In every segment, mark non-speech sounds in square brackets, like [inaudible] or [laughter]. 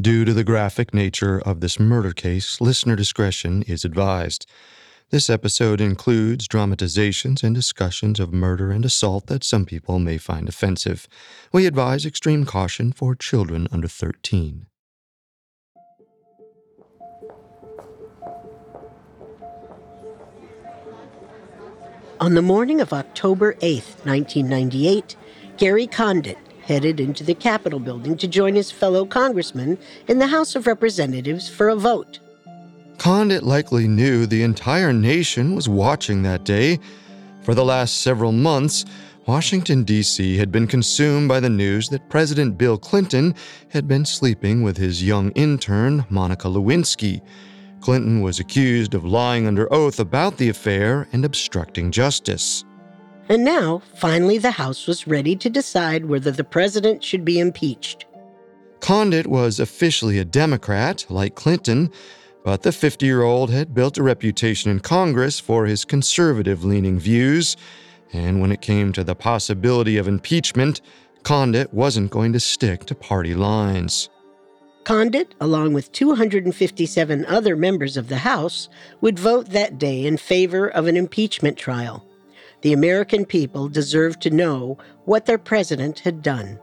Due to the graphic nature of this murder case, listener discretion is advised. This episode includes dramatizations and discussions of murder and assault that some people may find offensive. We advise extreme caution for children under 13. On the morning of October 8, 1998, Gary Condit headed into the Capitol building to join his fellow congressmen in the House of Representatives for a vote. Condit likely knew the entire nation was watching that day. For the last several months, Washington, D.C. had been consumed by the news that President Bill Clinton had been sleeping with his young intern, Monica Lewinsky. Clinton was accused of lying under oath about the affair and obstructing justice. And now, finally, the House was ready to decide whether the president should be impeached. Condit was officially a Democrat, like Clinton, but the 50 year old had built a reputation in Congress for his conservative leaning views, and when it came to the possibility of impeachment, Condit wasn't going to stick to party lines. Condit, along with 257 other members of the House, would vote that day in favor of an impeachment trial. The American people deserved to know what their president had done.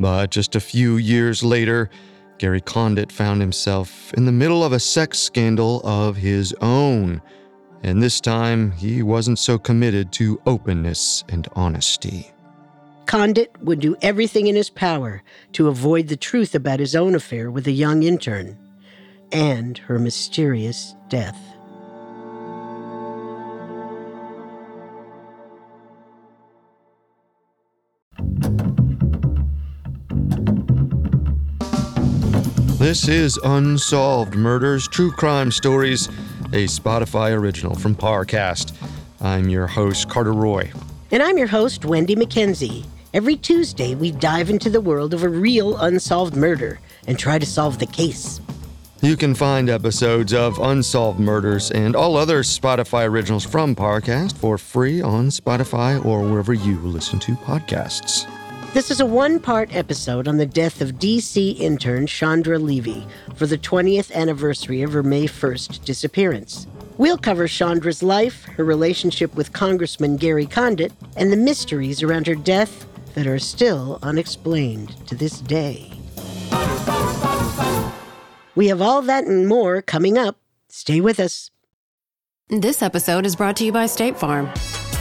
But just a few years later, Gary Condit found himself in the middle of a sex scandal of his own. And this time, he wasn't so committed to openness and honesty. Condit would do everything in his power to avoid the truth about his own affair with a young intern and her mysterious death. This is Unsolved Murders True Crime Stories, a Spotify original from Parcast. I'm your host, Carter Roy. And I'm your host, Wendy McKenzie. Every Tuesday, we dive into the world of a real unsolved murder and try to solve the case. You can find episodes of Unsolved Murders and all other Spotify originals from Parcast for free on Spotify or wherever you listen to podcasts. This is a one part episode on the death of DC intern Chandra Levy for the 20th anniversary of her May 1st disappearance. We'll cover Chandra's life, her relationship with Congressman Gary Condit, and the mysteries around her death that are still unexplained to this day. We have all that and more coming up. Stay with us. This episode is brought to you by State Farm.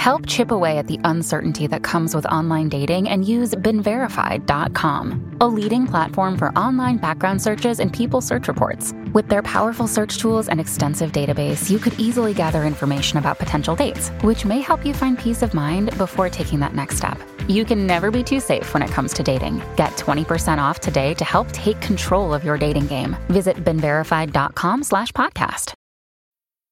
Help chip away at the uncertainty that comes with online dating and use BeenVerified.com, a leading platform for online background searches and people search reports. With their powerful search tools and extensive database, you could easily gather information about potential dates, which may help you find peace of mind before taking that next step. You can never be too safe when it comes to dating. Get 20% off today to help take control of your dating game. Visit BeenVerified.com slash podcast.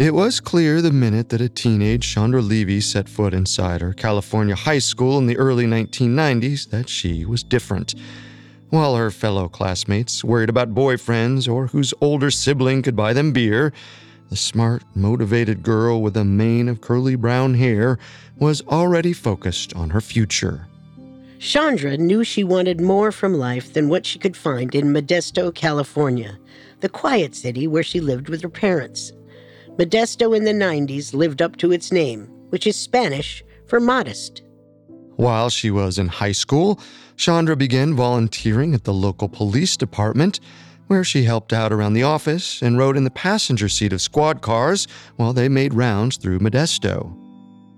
It was clear the minute that a teenage Chandra Levy set foot inside her California high school in the early 1990s that she was different. While her fellow classmates worried about boyfriends or whose older sibling could buy them beer, the smart, motivated girl with a mane of curly brown hair was already focused on her future. Chandra knew she wanted more from life than what she could find in Modesto, California, the quiet city where she lived with her parents. Modesto in the 90s lived up to its name, which is Spanish for modest. While she was in high school, Chandra began volunteering at the local police department, where she helped out around the office and rode in the passenger seat of squad cars while they made rounds through Modesto.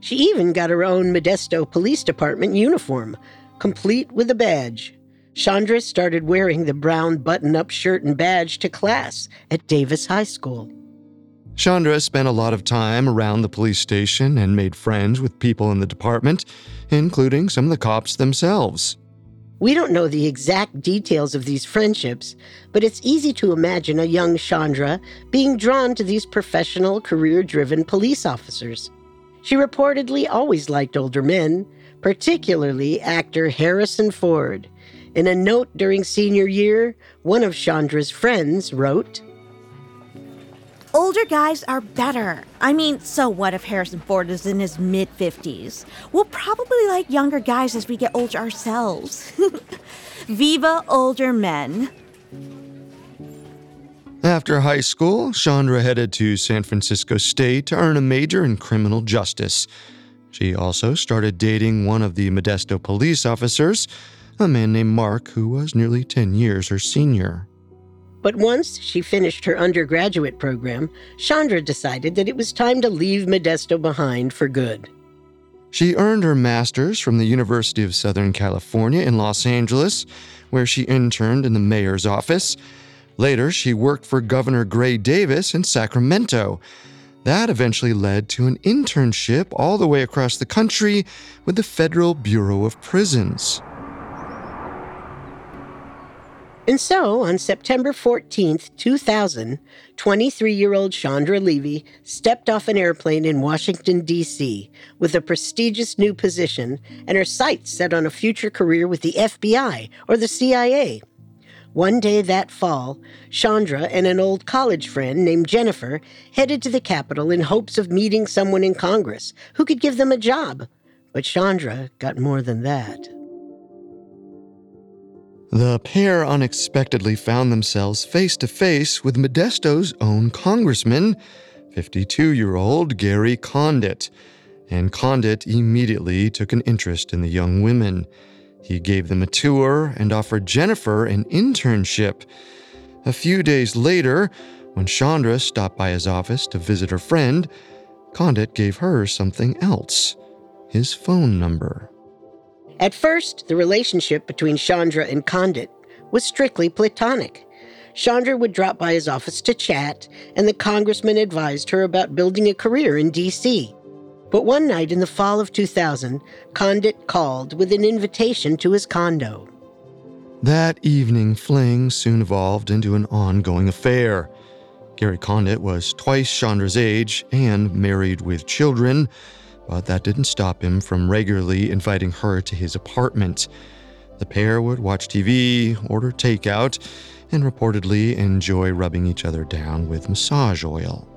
She even got her own Modesto Police Department uniform, complete with a badge. Chandra started wearing the brown button up shirt and badge to class at Davis High School. Chandra spent a lot of time around the police station and made friends with people in the department, including some of the cops themselves. We don't know the exact details of these friendships, but it's easy to imagine a young Chandra being drawn to these professional, career driven police officers. She reportedly always liked older men, particularly actor Harrison Ford. In a note during senior year, one of Chandra's friends wrote, Older guys are better. I mean, so what if Harrison Ford is in his mid 50s? We'll probably like younger guys as we get older ourselves. [laughs] Viva older men. After high school, Chandra headed to San Francisco State to earn a major in criminal justice. She also started dating one of the Modesto police officers, a man named Mark who was nearly 10 years her senior. But once she finished her undergraduate program, Chandra decided that it was time to leave Modesto behind for good. She earned her master's from the University of Southern California in Los Angeles, where she interned in the mayor's office. Later, she worked for Governor Gray Davis in Sacramento. That eventually led to an internship all the way across the country with the Federal Bureau of Prisons. And so, on September 14th, 2000, 23 year old Chandra Levy stepped off an airplane in Washington, D.C., with a prestigious new position and her sights set on a future career with the FBI or the CIA. One day that fall, Chandra and an old college friend named Jennifer headed to the Capitol in hopes of meeting someone in Congress who could give them a job. But Chandra got more than that. The pair unexpectedly found themselves face to face with Modesto's own congressman, 52 year old Gary Condit. And Condit immediately took an interest in the young women. He gave them a tour and offered Jennifer an internship. A few days later, when Chandra stopped by his office to visit her friend, Condit gave her something else his phone number. At first, the relationship between Chandra and Condit was strictly platonic. Chandra would drop by his office to chat, and the congressman advised her about building a career in D.C. But one night in the fall of 2000, Condit called with an invitation to his condo. That evening fling soon evolved into an ongoing affair. Gary Condit was twice Chandra's age and married with children but that didn't stop him from regularly inviting her to his apartment. The pair would watch TV, order takeout, and reportedly enjoy rubbing each other down with massage oil.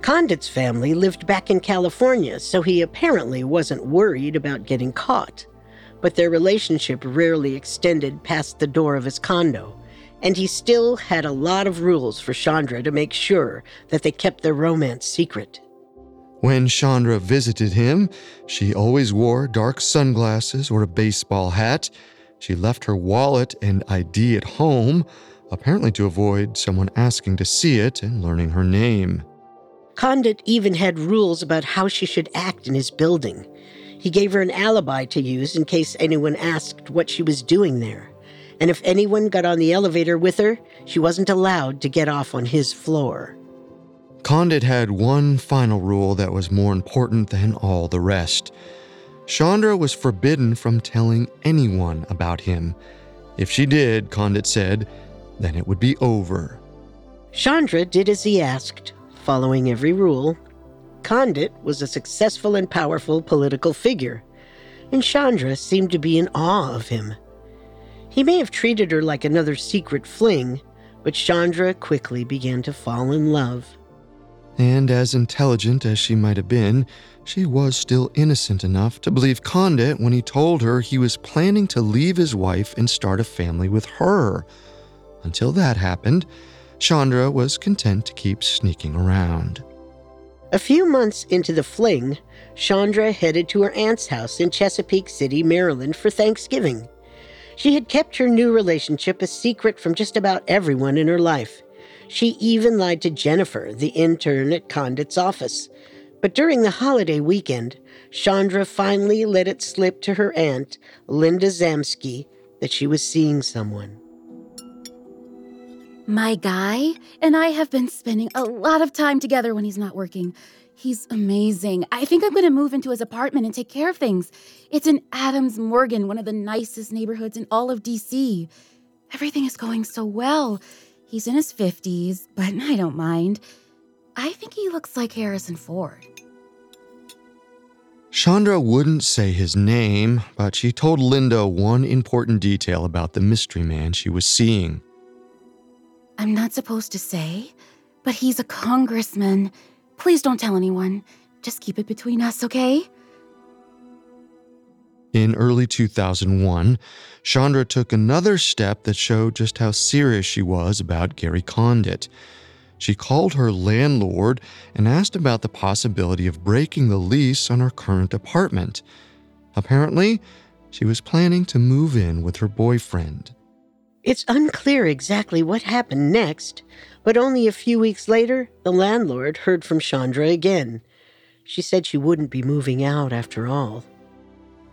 Condit's family lived back in California, so he apparently wasn't worried about getting caught. But their relationship rarely extended past the door of his condo, and he still had a lot of rules for Chandra to make sure that they kept their romance secret. When Chandra visited him, she always wore dark sunglasses or a baseball hat. She left her wallet and ID at home, apparently to avoid someone asking to see it and learning her name. Condit even had rules about how she should act in his building. He gave her an alibi to use in case anyone asked what she was doing there. And if anyone got on the elevator with her, she wasn't allowed to get off on his floor. Condit had one final rule that was more important than all the rest. Chandra was forbidden from telling anyone about him. If she did, Condit said, then it would be over. Chandra did as he asked, following every rule. Condit was a successful and powerful political figure, and Chandra seemed to be in awe of him. He may have treated her like another secret fling, but Chandra quickly began to fall in love. And as intelligent as she might have been, she was still innocent enough to believe Condit when he told her he was planning to leave his wife and start a family with her. Until that happened, Chandra was content to keep sneaking around. A few months into the fling, Chandra headed to her aunt's house in Chesapeake City, Maryland for Thanksgiving. She had kept her new relationship a secret from just about everyone in her life. She even lied to Jennifer, the intern at Condit's office. But during the holiday weekend, Chandra finally let it slip to her aunt, Linda Zamsky, that she was seeing someone. My guy and I have been spending a lot of time together when he's not working. He's amazing. I think I'm going to move into his apartment and take care of things. It's in Adams Morgan, one of the nicest neighborhoods in all of DC. Everything is going so well. He's in his 50s, but [laughs] I don't mind. I think he looks like Harrison Ford. Chandra wouldn't say his name, but she told Linda one important detail about the mystery man she was seeing. I'm not supposed to say, but he's a congressman. Please don't tell anyone. Just keep it between us, okay? In early 2001, Chandra took another step that showed just how serious she was about Gary Condit. She called her landlord and asked about the possibility of breaking the lease on her current apartment. Apparently, she was planning to move in with her boyfriend. It's unclear exactly what happened next, but only a few weeks later, the landlord heard from Chandra again. She said she wouldn't be moving out after all.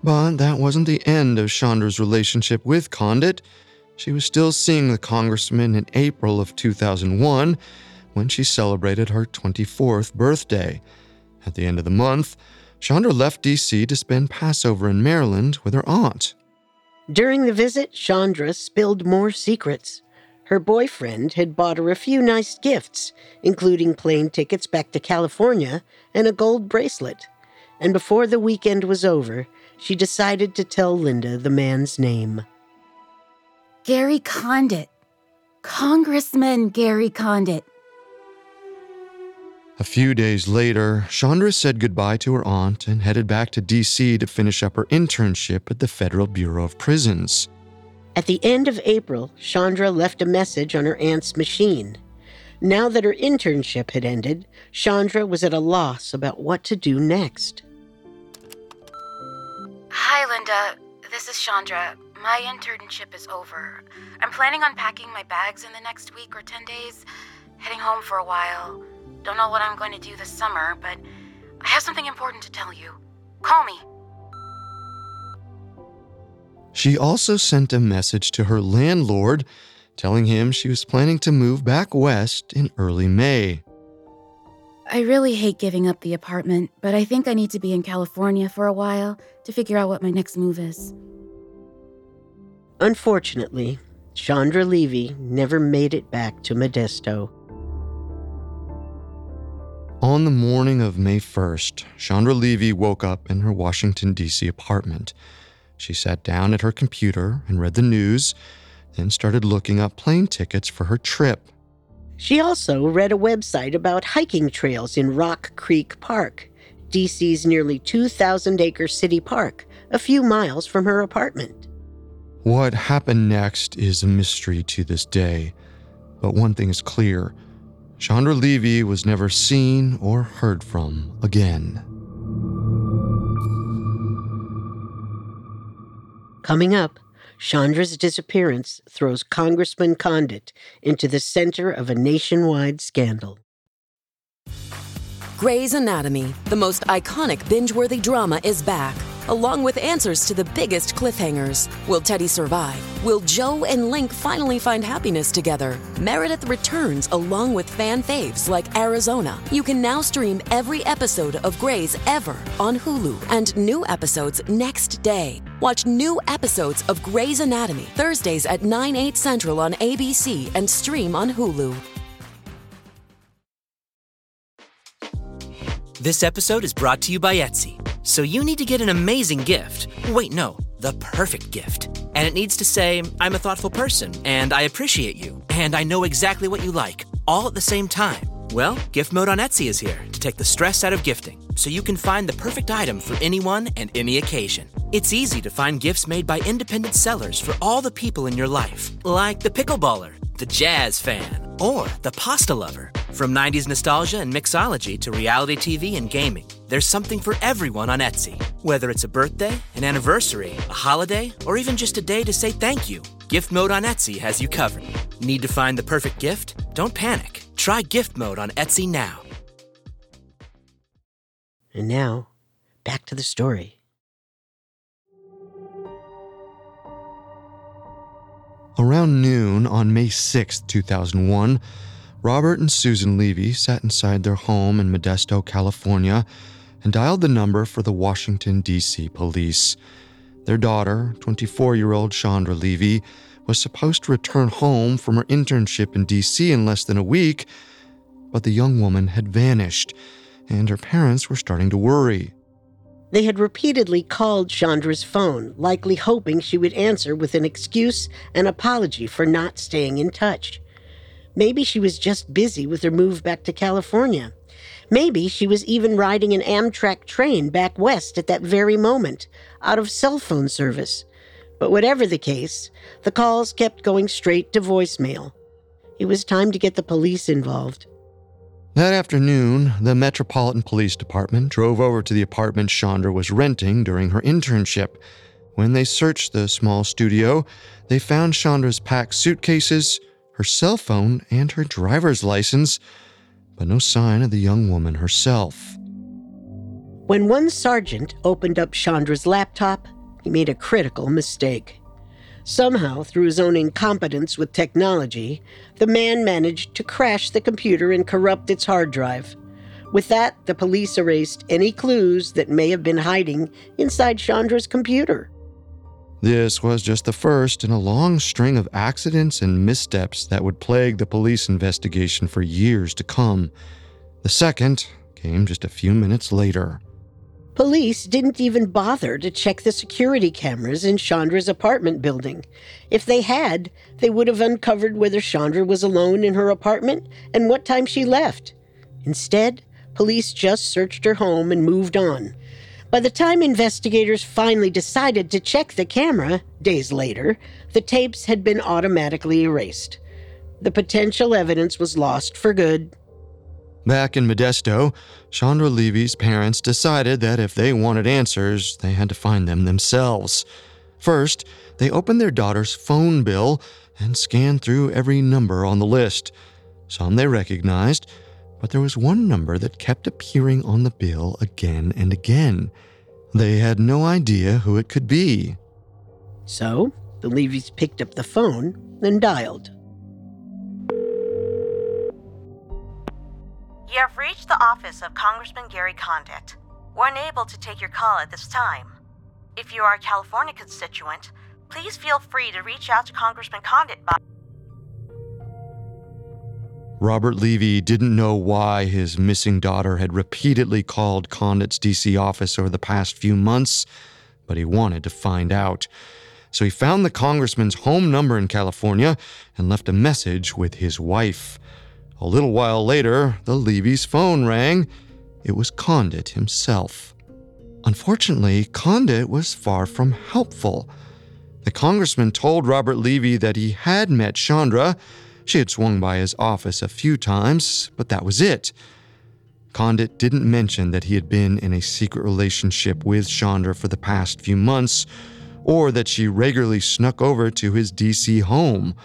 But that wasn't the end of Chandra's relationship with Condit. She was still seeing the congressman in April of 2001 when she celebrated her 24th birthday. At the end of the month, Chandra left DC to spend Passover in Maryland with her aunt. During the visit, Chandra spilled more secrets. Her boyfriend had bought her a few nice gifts, including plane tickets back to California and a gold bracelet. And before the weekend was over, she decided to tell Linda the man's name. Gary Condit. Congressman Gary Condit. A few days later, Chandra said goodbye to her aunt and headed back to DC to finish up her internship at the Federal Bureau of Prisons. At the end of April, Chandra left a message on her aunt's machine. Now that her internship had ended, Chandra was at a loss about what to do next. Hi, Linda. This is Chandra. My internship is over. I'm planning on packing my bags in the next week or 10 days, heading home for a while. Don't know what I'm going to do this summer, but I have something important to tell you. Call me. She also sent a message to her landlord telling him she was planning to move back west in early May. I really hate giving up the apartment, but I think I need to be in California for a while to figure out what my next move is. Unfortunately, Chandra Levy never made it back to Modesto. On the morning of May 1st, Chandra Levy woke up in her Washington, D.C. apartment. She sat down at her computer and read the news, then started looking up plane tickets for her trip. She also read a website about hiking trails in Rock Creek Park, DC's nearly 2,000 acre city park, a few miles from her apartment. What happened next is a mystery to this day, but one thing is clear Chandra Levy was never seen or heard from again. Coming up, Chandra's disappearance throws Congressman Condit into the center of a nationwide scandal. Grey's Anatomy, the most iconic binge worthy drama, is back, along with answers to the biggest cliffhangers. Will Teddy survive? Will Jo and Link finally find happiness together? Meredith returns along with fan faves like Arizona. You can now stream every episode of Grey's ever on Hulu and new episodes next day. Watch new episodes of Grey's Anatomy Thursdays at 9, 8 central on ABC and stream on Hulu. This episode is brought to you by Etsy. So you need to get an amazing gift. Wait, no, the perfect gift. And it needs to say, I'm a thoughtful person, and I appreciate you, and I know exactly what you like, all at the same time. Well, Gift Mode on Etsy is here to take the stress out of gifting so you can find the perfect item for anyone and any occasion. It's easy to find gifts made by independent sellers for all the people in your life, like the pickleballer, the jazz fan, or the pasta lover. From 90s nostalgia and mixology to reality TV and gaming, there's something for everyone on Etsy. Whether it's a birthday, an anniversary, a holiday, or even just a day to say thank you, Gift Mode on Etsy has you covered. Need to find the perfect gift? Don't panic. Try Gift Mode on Etsy now. And now, back to the story. Around noon on May 6, 2001, Robert and Susan Levy sat inside their home in Modesto, California, and dialed the number for the Washington, D.C. police. Their daughter, 24 year old Chandra Levy, was supposed to return home from her internship in D.C. in less than a week, but the young woman had vanished, and her parents were starting to worry. They had repeatedly called Chandra's phone, likely hoping she would answer with an excuse and apology for not staying in touch. Maybe she was just busy with her move back to California. Maybe she was even riding an Amtrak train back west at that very moment, out of cell phone service. But whatever the case, the calls kept going straight to voicemail. It was time to get the police involved. That afternoon, the Metropolitan Police Department drove over to the apartment Chandra was renting during her internship. When they searched the small studio, they found Chandra's packed suitcases, her cell phone, and her driver's license, but no sign of the young woman herself. When one sergeant opened up Chandra's laptop, he made a critical mistake. Somehow, through his own incompetence with technology, the man managed to crash the computer and corrupt its hard drive. With that, the police erased any clues that may have been hiding inside Chandra's computer. This was just the first in a long string of accidents and missteps that would plague the police investigation for years to come. The second came just a few minutes later. Police didn't even bother to check the security cameras in Chandra's apartment building. If they had, they would have uncovered whether Chandra was alone in her apartment and what time she left. Instead, police just searched her home and moved on. By the time investigators finally decided to check the camera, days later, the tapes had been automatically erased. The potential evidence was lost for good. Back in Modesto, Chandra Levy's parents decided that if they wanted answers, they had to find them themselves. First, they opened their daughter's phone bill and scanned through every number on the list. Some they recognized, but there was one number that kept appearing on the bill again and again. They had no idea who it could be. So, the Levys picked up the phone and dialed. You have reached the office of Congressman Gary Condit. We're unable to take your call at this time. If you are a California constituent, please feel free to reach out to Congressman Condit by. Robert Levy didn't know why his missing daughter had repeatedly called Condit's DC office over the past few months, but he wanted to find out. So he found the congressman's home number in California and left a message with his wife. A little while later, the Levy's phone rang. It was Condit himself. Unfortunately, Condit was far from helpful. The congressman told Robert Levy that he had met Chandra. She had swung by his office a few times, but that was it. Condit didn't mention that he had been in a secret relationship with Chandra for the past few months, or that she regularly snuck over to his DC home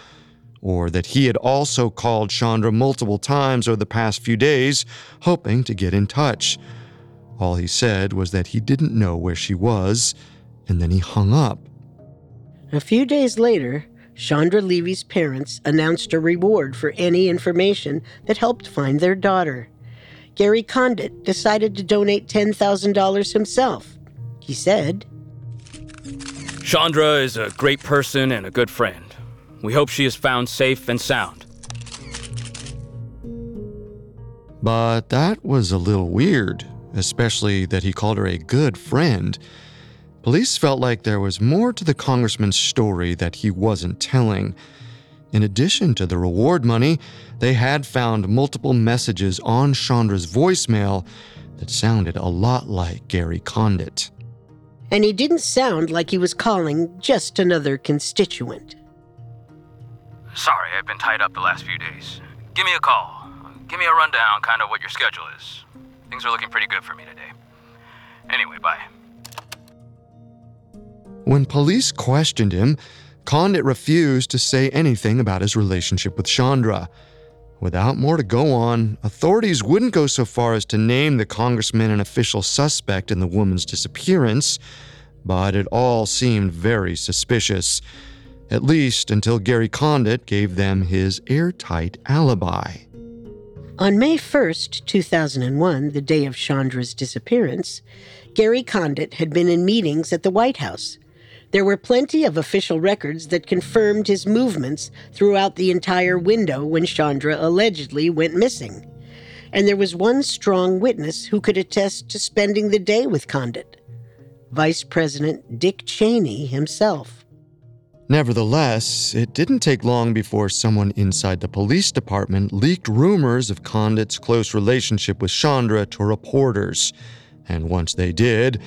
or that he had also called Chandra multiple times over the past few days, hoping to get in touch. All he said was that he didn't know where she was, and then he hung up. A few days later, Chandra Levy's parents announced a reward for any information that helped find their daughter. Gary Condit decided to donate $10,000 himself. He said, Chandra is a great person and a good friend. We hope she is found safe and sound. But that was a little weird, especially that he called her a good friend. Police felt like there was more to the congressman's story that he wasn't telling. In addition to the reward money, they had found multiple messages on Chandra's voicemail that sounded a lot like Gary Condit. And he didn't sound like he was calling just another constituent. Sorry, I've been tied up the last few days. Give me a call. give me a rundown, kind of what your schedule is. Things are looking pretty good for me today. Anyway, bye. When police questioned him, Condit refused to say anything about his relationship with Chandra. Without more to go on, authorities wouldn't go so far as to name the congressman an official suspect in the woman's disappearance, but it all seemed very suspicious, at least until Gary Condit gave them his airtight alibi. On May 1st, 2001, the day of Chandra's disappearance, Gary Condit had been in meetings at the White House. There were plenty of official records that confirmed his movements throughout the entire window when Chandra allegedly went missing. And there was one strong witness who could attest to spending the day with Condit Vice President Dick Cheney himself. Nevertheless, it didn't take long before someone inside the police department leaked rumors of Condit's close relationship with Chandra to reporters. And once they did,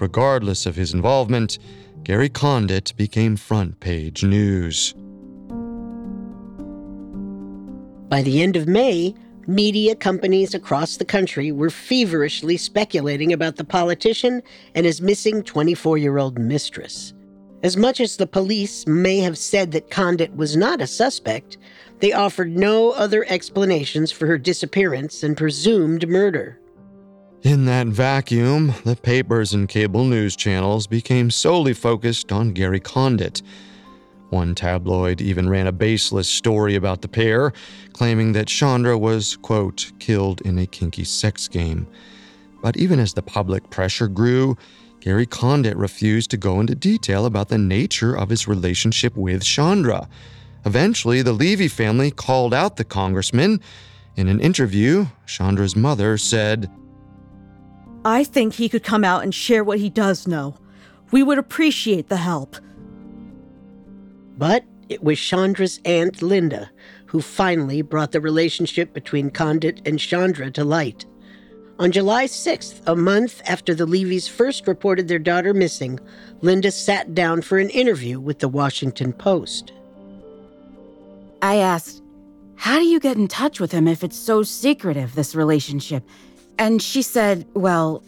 regardless of his involvement, Gary Condit became front page news. By the end of May, media companies across the country were feverishly speculating about the politician and his missing 24 year old mistress. As much as the police may have said that Condit was not a suspect, they offered no other explanations for her disappearance and presumed murder. In that vacuum, the papers and cable news channels became solely focused on Gary Condit. One tabloid even ran a baseless story about the pair, claiming that Chandra was, quote, killed in a kinky sex game. But even as the public pressure grew, Gary Condit refused to go into detail about the nature of his relationship with Chandra. Eventually, the Levy family called out the congressman. In an interview, Chandra's mother said, I think he could come out and share what he does know. We would appreciate the help. But it was Chandra's aunt Linda who finally brought the relationship between Condit and Chandra to light. On July 6th, a month after the Levys first reported their daughter missing, Linda sat down for an interview with the Washington Post. I asked, How do you get in touch with him if it's so secretive, this relationship? And she said, Well,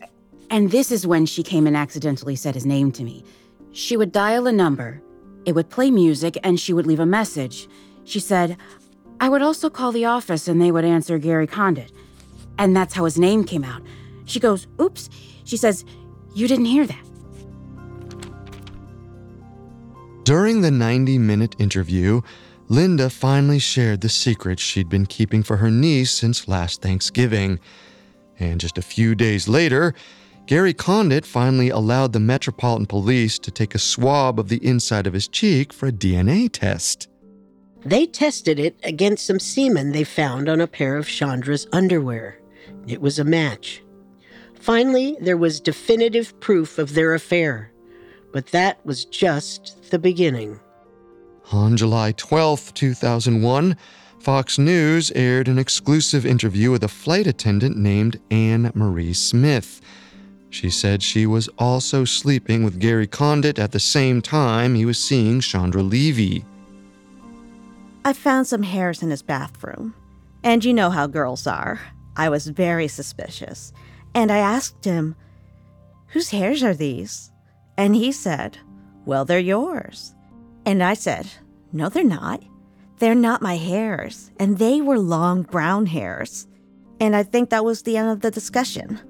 and this is when she came and accidentally said his name to me. She would dial a number, it would play music, and she would leave a message. She said, I would also call the office and they would answer Gary Condit. And that's how his name came out. She goes, Oops. She says, You didn't hear that. During the 90 minute interview, Linda finally shared the secret she'd been keeping for her niece since last Thanksgiving. And just a few days later, Gary Condit finally allowed the Metropolitan Police to take a swab of the inside of his cheek for a DNA test. They tested it against some semen they found on a pair of Chandra's underwear. It was a match. Finally, there was definitive proof of their affair. But that was just the beginning. On July 12, 2001, Fox News aired an exclusive interview with a flight attendant named Anne Marie Smith. She said she was also sleeping with Gary Condit at the same time he was seeing Chandra Levy. I found some hairs in his bathroom. And you know how girls are. I was very suspicious. And I asked him, Whose hairs are these? And he said, Well, they're yours. And I said, No, they're not. They're not my hairs. And they were long brown hairs. And I think that was the end of the discussion.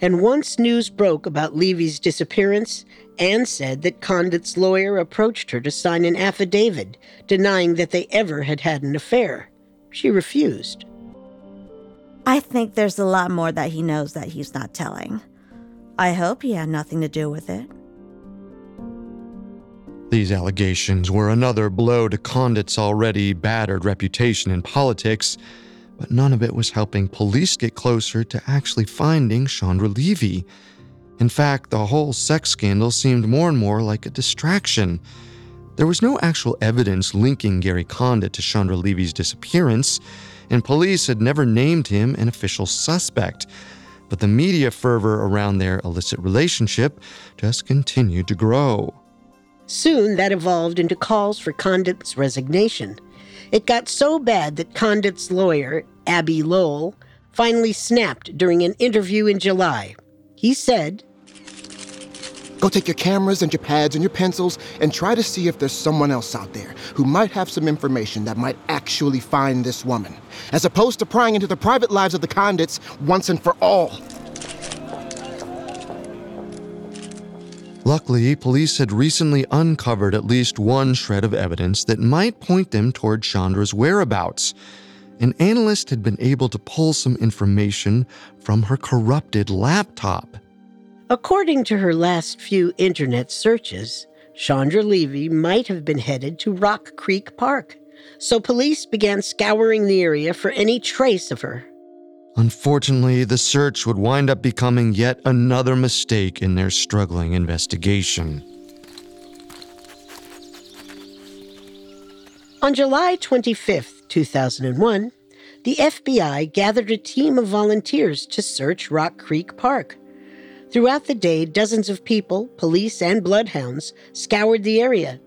And once news broke about Levy's disappearance, Anne said that Condit's lawyer approached her to sign an affidavit denying that they ever had had an affair. She refused. I think there's a lot more that he knows that he's not telling. I hope he had nothing to do with it. These allegations were another blow to Condit's already battered reputation in politics, but none of it was helping police get closer to actually finding Chandra Levy. In fact, the whole sex scandal seemed more and more like a distraction. There was no actual evidence linking Gary Condit to Chandra Levy's disappearance, and police had never named him an official suspect. But the media fervor around their illicit relationship just continued to grow. Soon that evolved into calls for Condit's resignation. It got so bad that Condit's lawyer, Abbe Lowell, finally snapped during an interview in July. He said, Go take your cameras and your pads and your pencils and try to see if there's someone else out there who might have some information that might actually find this woman, as opposed to prying into the private lives of the Condits once and for all. Luckily, police had recently uncovered at least one shred of evidence that might point them toward Chandra's whereabouts. An analyst had been able to pull some information from her corrupted laptop. According to her last few internet searches, Chandra Levy might have been headed to Rock Creek Park, so police began scouring the area for any trace of her. Unfortunately, the search would wind up becoming yet another mistake in their struggling investigation. On July 25, 2001, the FBI gathered a team of volunteers to search Rock Creek Park. Throughout the day, dozens of people, police, and bloodhounds scoured the area.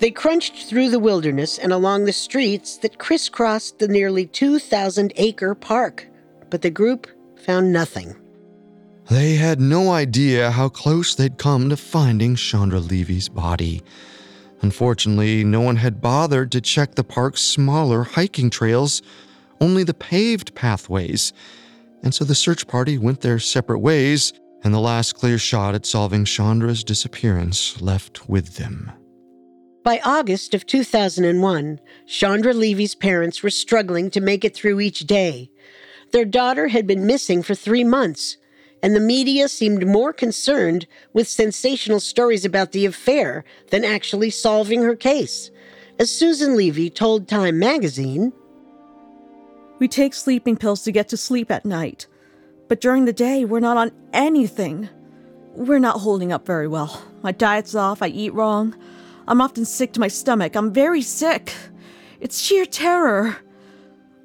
They crunched through the wilderness and along the streets that crisscrossed the nearly 2,000 acre park, but the group found nothing. They had no idea how close they'd come to finding Chandra Levy's body. Unfortunately, no one had bothered to check the park's smaller hiking trails, only the paved pathways. And so the search party went their separate ways, and the last clear shot at solving Chandra's disappearance left with them. By August of 2001, Chandra Levy's parents were struggling to make it through each day. Their daughter had been missing for three months, and the media seemed more concerned with sensational stories about the affair than actually solving her case. As Susan Levy told Time magazine, We take sleeping pills to get to sleep at night. But during the day, we're not on anything. We're not holding up very well. My diet's off, I eat wrong. I'm often sick to my stomach. I'm very sick. It's sheer terror.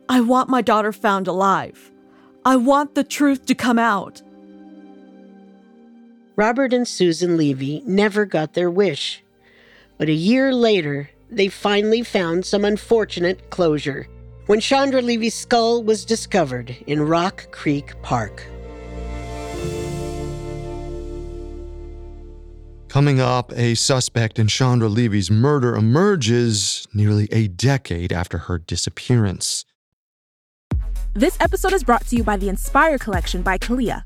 I want my daughter found alive. I want the truth to come out. Robert and Susan Levy never got their wish. But a year later, they finally found some unfortunate closure when Chandra Levy's skull was discovered in Rock Creek Park. Coming up, a suspect in Chandra Levy's murder emerges nearly a decade after her disappearance. This episode is brought to you by the Inspire Collection by Calia.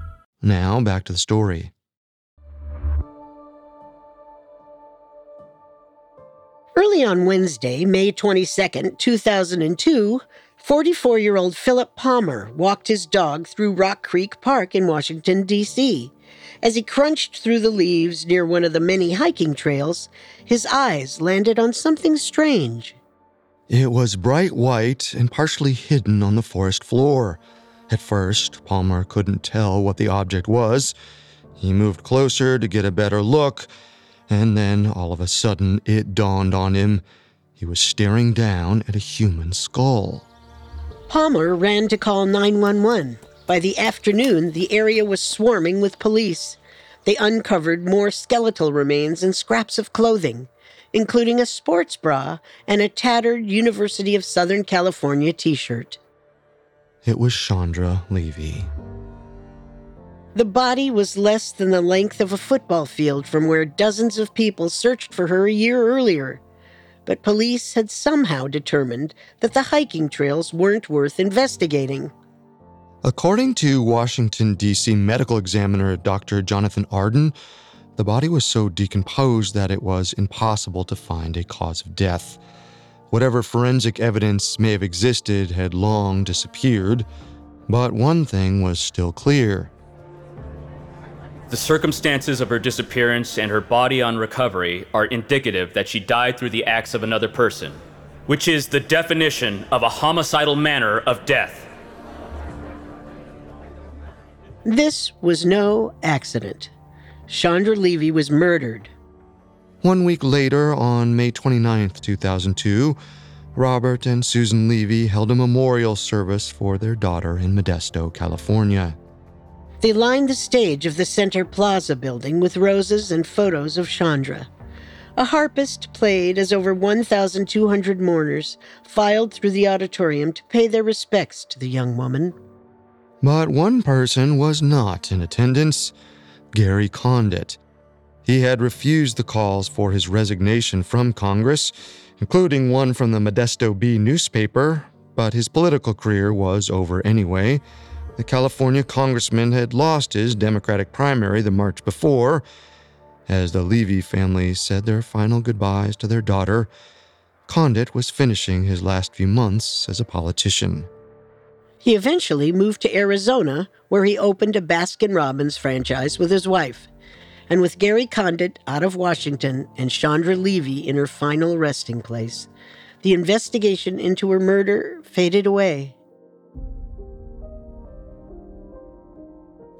Now, back to the story. Early on Wednesday, May 22, 2002, 44 year old Philip Palmer walked his dog through Rock Creek Park in Washington, D.C. As he crunched through the leaves near one of the many hiking trails, his eyes landed on something strange. It was bright white and partially hidden on the forest floor. At first, Palmer couldn't tell what the object was. He moved closer to get a better look, and then all of a sudden it dawned on him. He was staring down at a human skull. Palmer ran to call 911. By the afternoon, the area was swarming with police. They uncovered more skeletal remains and scraps of clothing, including a sports bra and a tattered University of Southern California t shirt. It was Chandra Levy. The body was less than the length of a football field from where dozens of people searched for her a year earlier. But police had somehow determined that the hiking trails weren't worth investigating. According to Washington, D.C. medical examiner Dr. Jonathan Arden, the body was so decomposed that it was impossible to find a cause of death. Whatever forensic evidence may have existed had long disappeared, but one thing was still clear. The circumstances of her disappearance and her body on recovery are indicative that she died through the acts of another person, which is the definition of a homicidal manner of death. This was no accident. Chandra Levy was murdered. One week later, on May 29, 2002, Robert and Susan Levy held a memorial service for their daughter in Modesto, California. They lined the stage of the Center Plaza building with roses and photos of Chandra. A harpist played as over 1,200 mourners filed through the auditorium to pay their respects to the young woman. But one person was not in attendance Gary Condit. He had refused the calls for his resignation from Congress, including one from the Modesto Bee newspaper, but his political career was over anyway. The California congressman had lost his Democratic primary the March before. As the Levy family said their final goodbyes to their daughter, Condit was finishing his last few months as a politician. He eventually moved to Arizona, where he opened a Baskin Robbins franchise with his wife. And with Gary Condit out of Washington and Chandra Levy in her final resting place, the investigation into her murder faded away.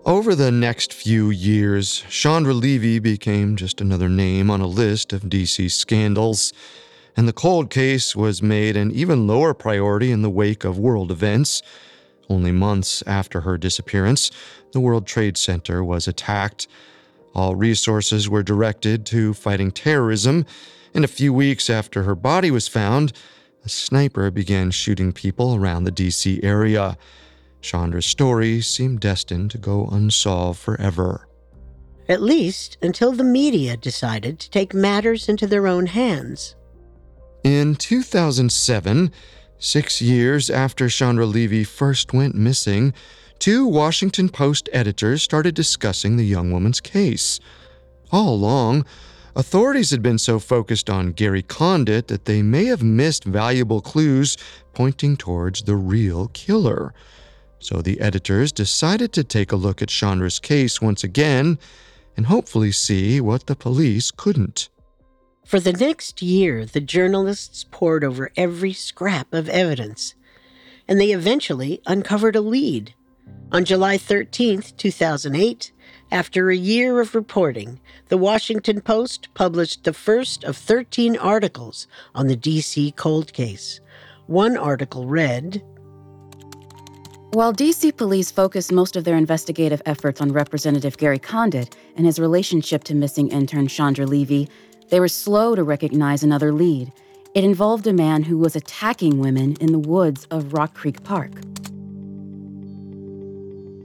Over the next few years, Chandra Levy became just another name on a list of DC scandals, and the cold case was made an even lower priority in the wake of world events. Only months after her disappearance, the World Trade Center was attacked. All resources were directed to fighting terrorism, and a few weeks after her body was found, a sniper began shooting people around the DC area. Chandra's story seemed destined to go unsolved forever. At least until the media decided to take matters into their own hands. In 2007, Six years after Chandra Levy first went missing, two Washington Post editors started discussing the young woman's case. All along, authorities had been so focused on Gary Condit that they may have missed valuable clues pointing towards the real killer. So the editors decided to take a look at Chandra's case once again and hopefully see what the police couldn't. For the next year, the journalists pored over every scrap of evidence, and they eventually uncovered a lead. On July 13, 2008, after a year of reporting, the Washington Post published the first of 13 articles on the DC cold case. One article read While DC police focused most of their investigative efforts on Representative Gary Condit and his relationship to missing intern Chandra Levy, they were slow to recognize another lead. It involved a man who was attacking women in the woods of Rock Creek Park.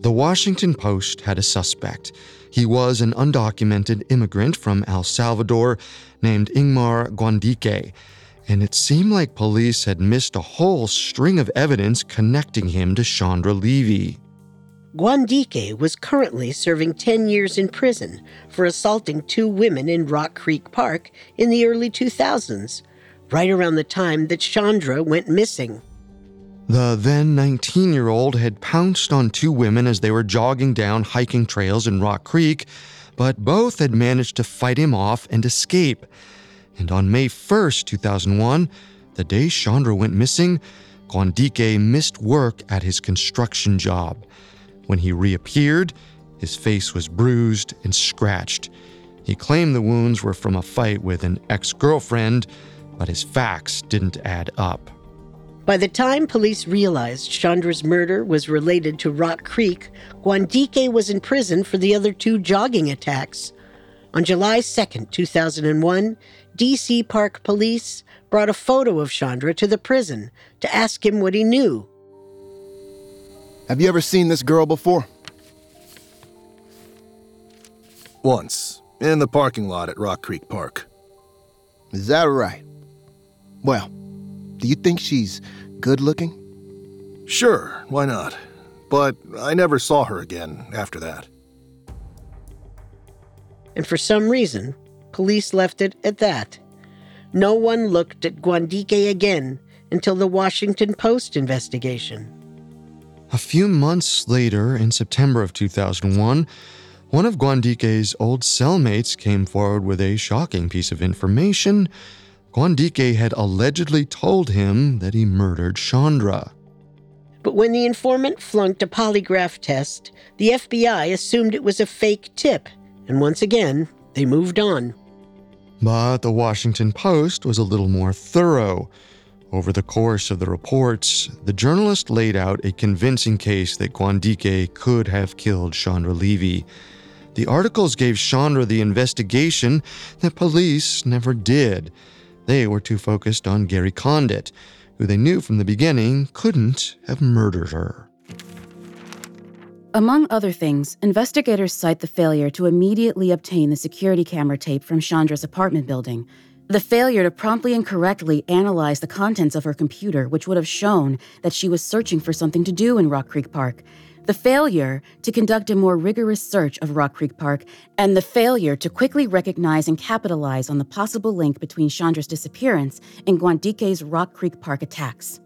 The Washington Post had a suspect. He was an undocumented immigrant from El Salvador named Ingmar Guandique, and it seemed like police had missed a whole string of evidence connecting him to Chandra Levy. Guandique was currently serving 10 years in prison for assaulting two women in Rock Creek Park in the early 2000s, right around the time that Chandra went missing. The then 19 year old had pounced on two women as they were jogging down hiking trails in Rock Creek, but both had managed to fight him off and escape. And on May 1st, 2001, the day Chandra went missing, Guandique missed work at his construction job. When he reappeared, his face was bruised and scratched. He claimed the wounds were from a fight with an ex girlfriend, but his facts didn't add up. By the time police realized Chandra's murder was related to Rock Creek, Guandique was in prison for the other two jogging attacks. On July 2, 2001, DC Park Police brought a photo of Chandra to the prison to ask him what he knew. Have you ever seen this girl before? Once, in the parking lot at Rock Creek Park. Is that right? Well, do you think she's good looking? Sure, why not? but I never saw her again after that. And for some reason, police left it at that. No one looked at Guandique again until the Washington Post investigation. A few months later, in September of 2001, one of Guandique's old cellmates came forward with a shocking piece of information. Guandique had allegedly told him that he murdered Chandra. But when the informant flunked a polygraph test, the FBI assumed it was a fake tip, and once again, they moved on. But the Washington Post was a little more thorough. Over the course of the reports, the journalist laid out a convincing case that Guandique could have killed Chandra Levy. The articles gave Chandra the investigation that police never did. They were too focused on Gary Condit, who they knew from the beginning couldn't have murdered her. Among other things, investigators cite the failure to immediately obtain the security camera tape from Chandra's apartment building, the failure to promptly and correctly analyze the contents of her computer, which would have shown that she was searching for something to do in Rock Creek Park, the failure to conduct a more rigorous search of Rock Creek Park, and the failure to quickly recognize and capitalize on the possible link between Chandra's disappearance and Guandique's Rock Creek Park attacks.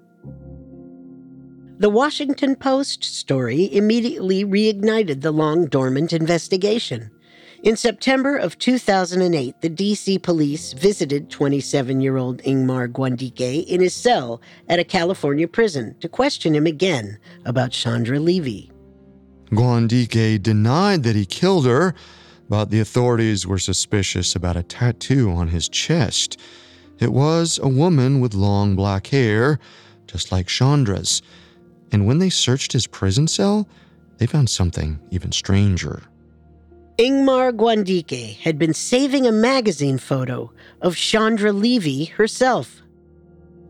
The Washington Post story immediately reignited the long dormant investigation. In September of 2008, the DC police visited 27 year old Ingmar Guandique in his cell at a California prison to question him again about Chandra Levy. Guandique denied that he killed her, but the authorities were suspicious about a tattoo on his chest. It was a woman with long black hair, just like Chandra's and when they searched his prison cell, they found something even stranger. Ingmar Guandique had been saving a magazine photo of Chandra Levy herself.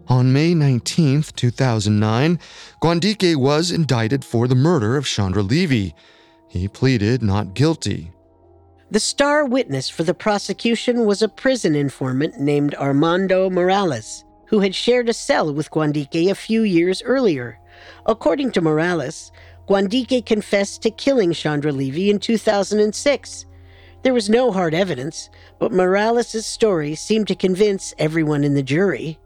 On May 19, 2009, Guandique was indicted for the murder of Chandra Levy. He pleaded not guilty. The star witness for the prosecution was a prison informant named Armando Morales, who had shared a cell with Guandique a few years earlier. According to Morales, Guandique confessed to killing Chandra Levy in 2006. There was no hard evidence, but Morales' story seemed to convince everyone in the jury.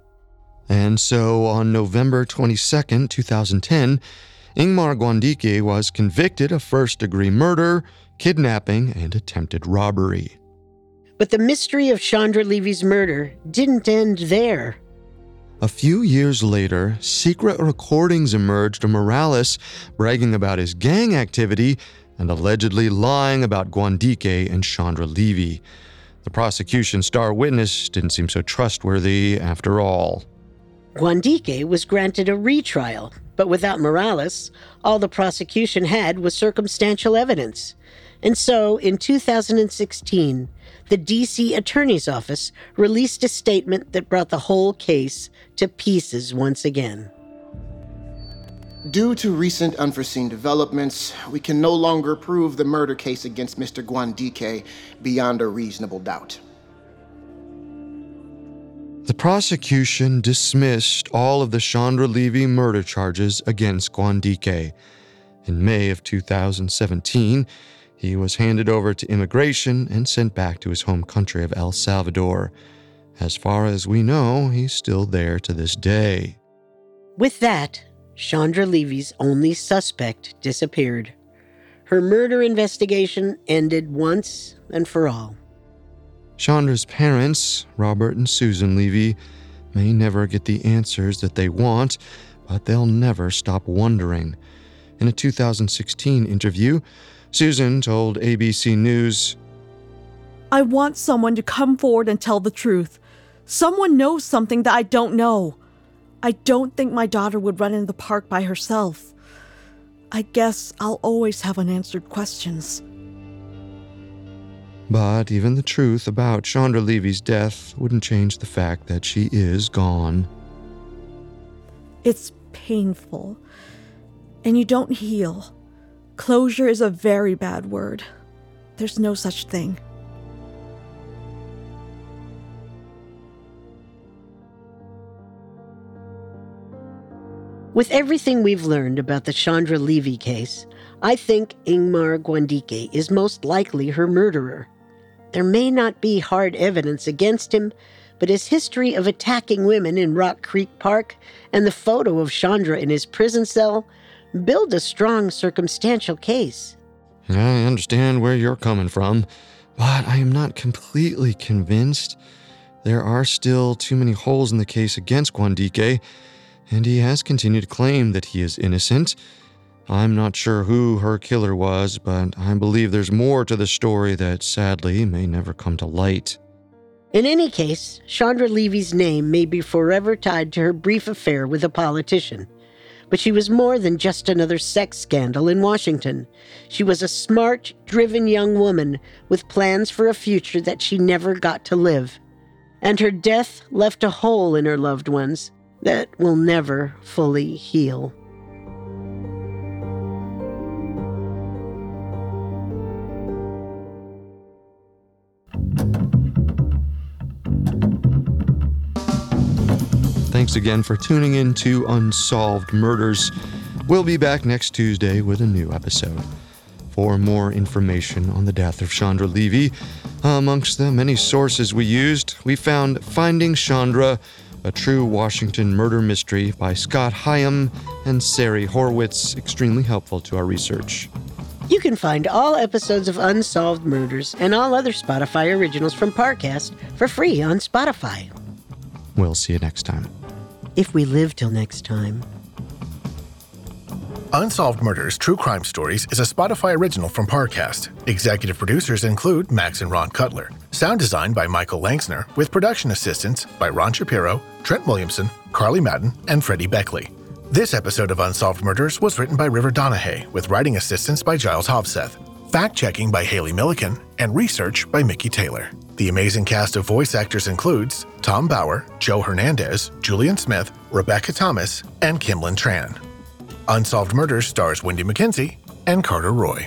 And so on November 22, 2010, Ingmar Guandique was convicted of first degree murder, kidnapping, and attempted robbery. But the mystery of Chandra Levy's murder didn't end there. A few years later, secret recordings emerged of Morales bragging about his gang activity and allegedly lying about Guandique and Chandra Levy. The prosecution star witness didn't seem so trustworthy after all. Guandique was granted a retrial, but without Morales, all the prosecution had was circumstantial evidence. And so, in 2016, the DC Attorney's Office released a statement that brought the whole case to pieces once again. Due to recent unforeseen developments, we can no longer prove the murder case against Mr. Guandique beyond a reasonable doubt. The prosecution dismissed all of the Chandra Levy murder charges against Guandique. In May of 2017, he was handed over to immigration and sent back to his home country of El Salvador. As far as we know, he's still there to this day. With that, Chandra Levy's only suspect disappeared. Her murder investigation ended once and for all. Chandra's parents, Robert and Susan Levy, may never get the answers that they want, but they'll never stop wondering. In a 2016 interview, Susan told ABC News I want someone to come forward and tell the truth. Someone knows something that I don't know. I don't think my daughter would run in the park by herself. I guess I'll always have unanswered questions. But even the truth about Chandra Levy's death wouldn't change the fact that she is gone. It's painful, and you don't heal. Closure is a very bad word. There's no such thing. With everything we've learned about the Chandra Levy case, I think Ingmar Guandique is most likely her murderer. There may not be hard evidence against him, but his history of attacking women in Rock Creek Park and the photo of Chandra in his prison cell build a strong circumstantial case. I understand where you're coming from, but I am not completely convinced. There are still too many holes in the case against Guandique, and he has continued to claim that he is innocent. I'm not sure who her killer was, but I believe there's more to the story that sadly may never come to light. In any case, Chandra Levy's name may be forever tied to her brief affair with a politician. But she was more than just another sex scandal in Washington. She was a smart, driven young woman with plans for a future that she never got to live. And her death left a hole in her loved ones that will never fully heal. Thanks again for tuning in to Unsolved Murders. We'll be back next Tuesday with a new episode. For more information on the death of Chandra Levy, amongst the many sources we used, we found Finding Chandra, a true Washington murder mystery by Scott Higham and Sari Horwitz, extremely helpful to our research. You can find all episodes of Unsolved Murders and all other Spotify originals from Parcast for free on Spotify. We'll see you next time. If we live till next time. Unsolved Murders True Crime Stories is a Spotify original from Parcast. Executive producers include Max and Ron Cutler. Sound design by Michael Langsner, with production assistance by Ron Shapiro, Trent Williamson, Carly Madden, and Freddie Beckley. This episode of Unsolved Murders was written by River Donahue, with writing assistance by Giles Hovseth, fact checking by Haley Milliken, and research by Mickey Taylor. The amazing cast of voice actors includes Tom Bauer, Joe Hernandez, Julian Smith, Rebecca Thomas, and Kimlin Tran. Unsolved Murders stars Wendy McKenzie and Carter Roy.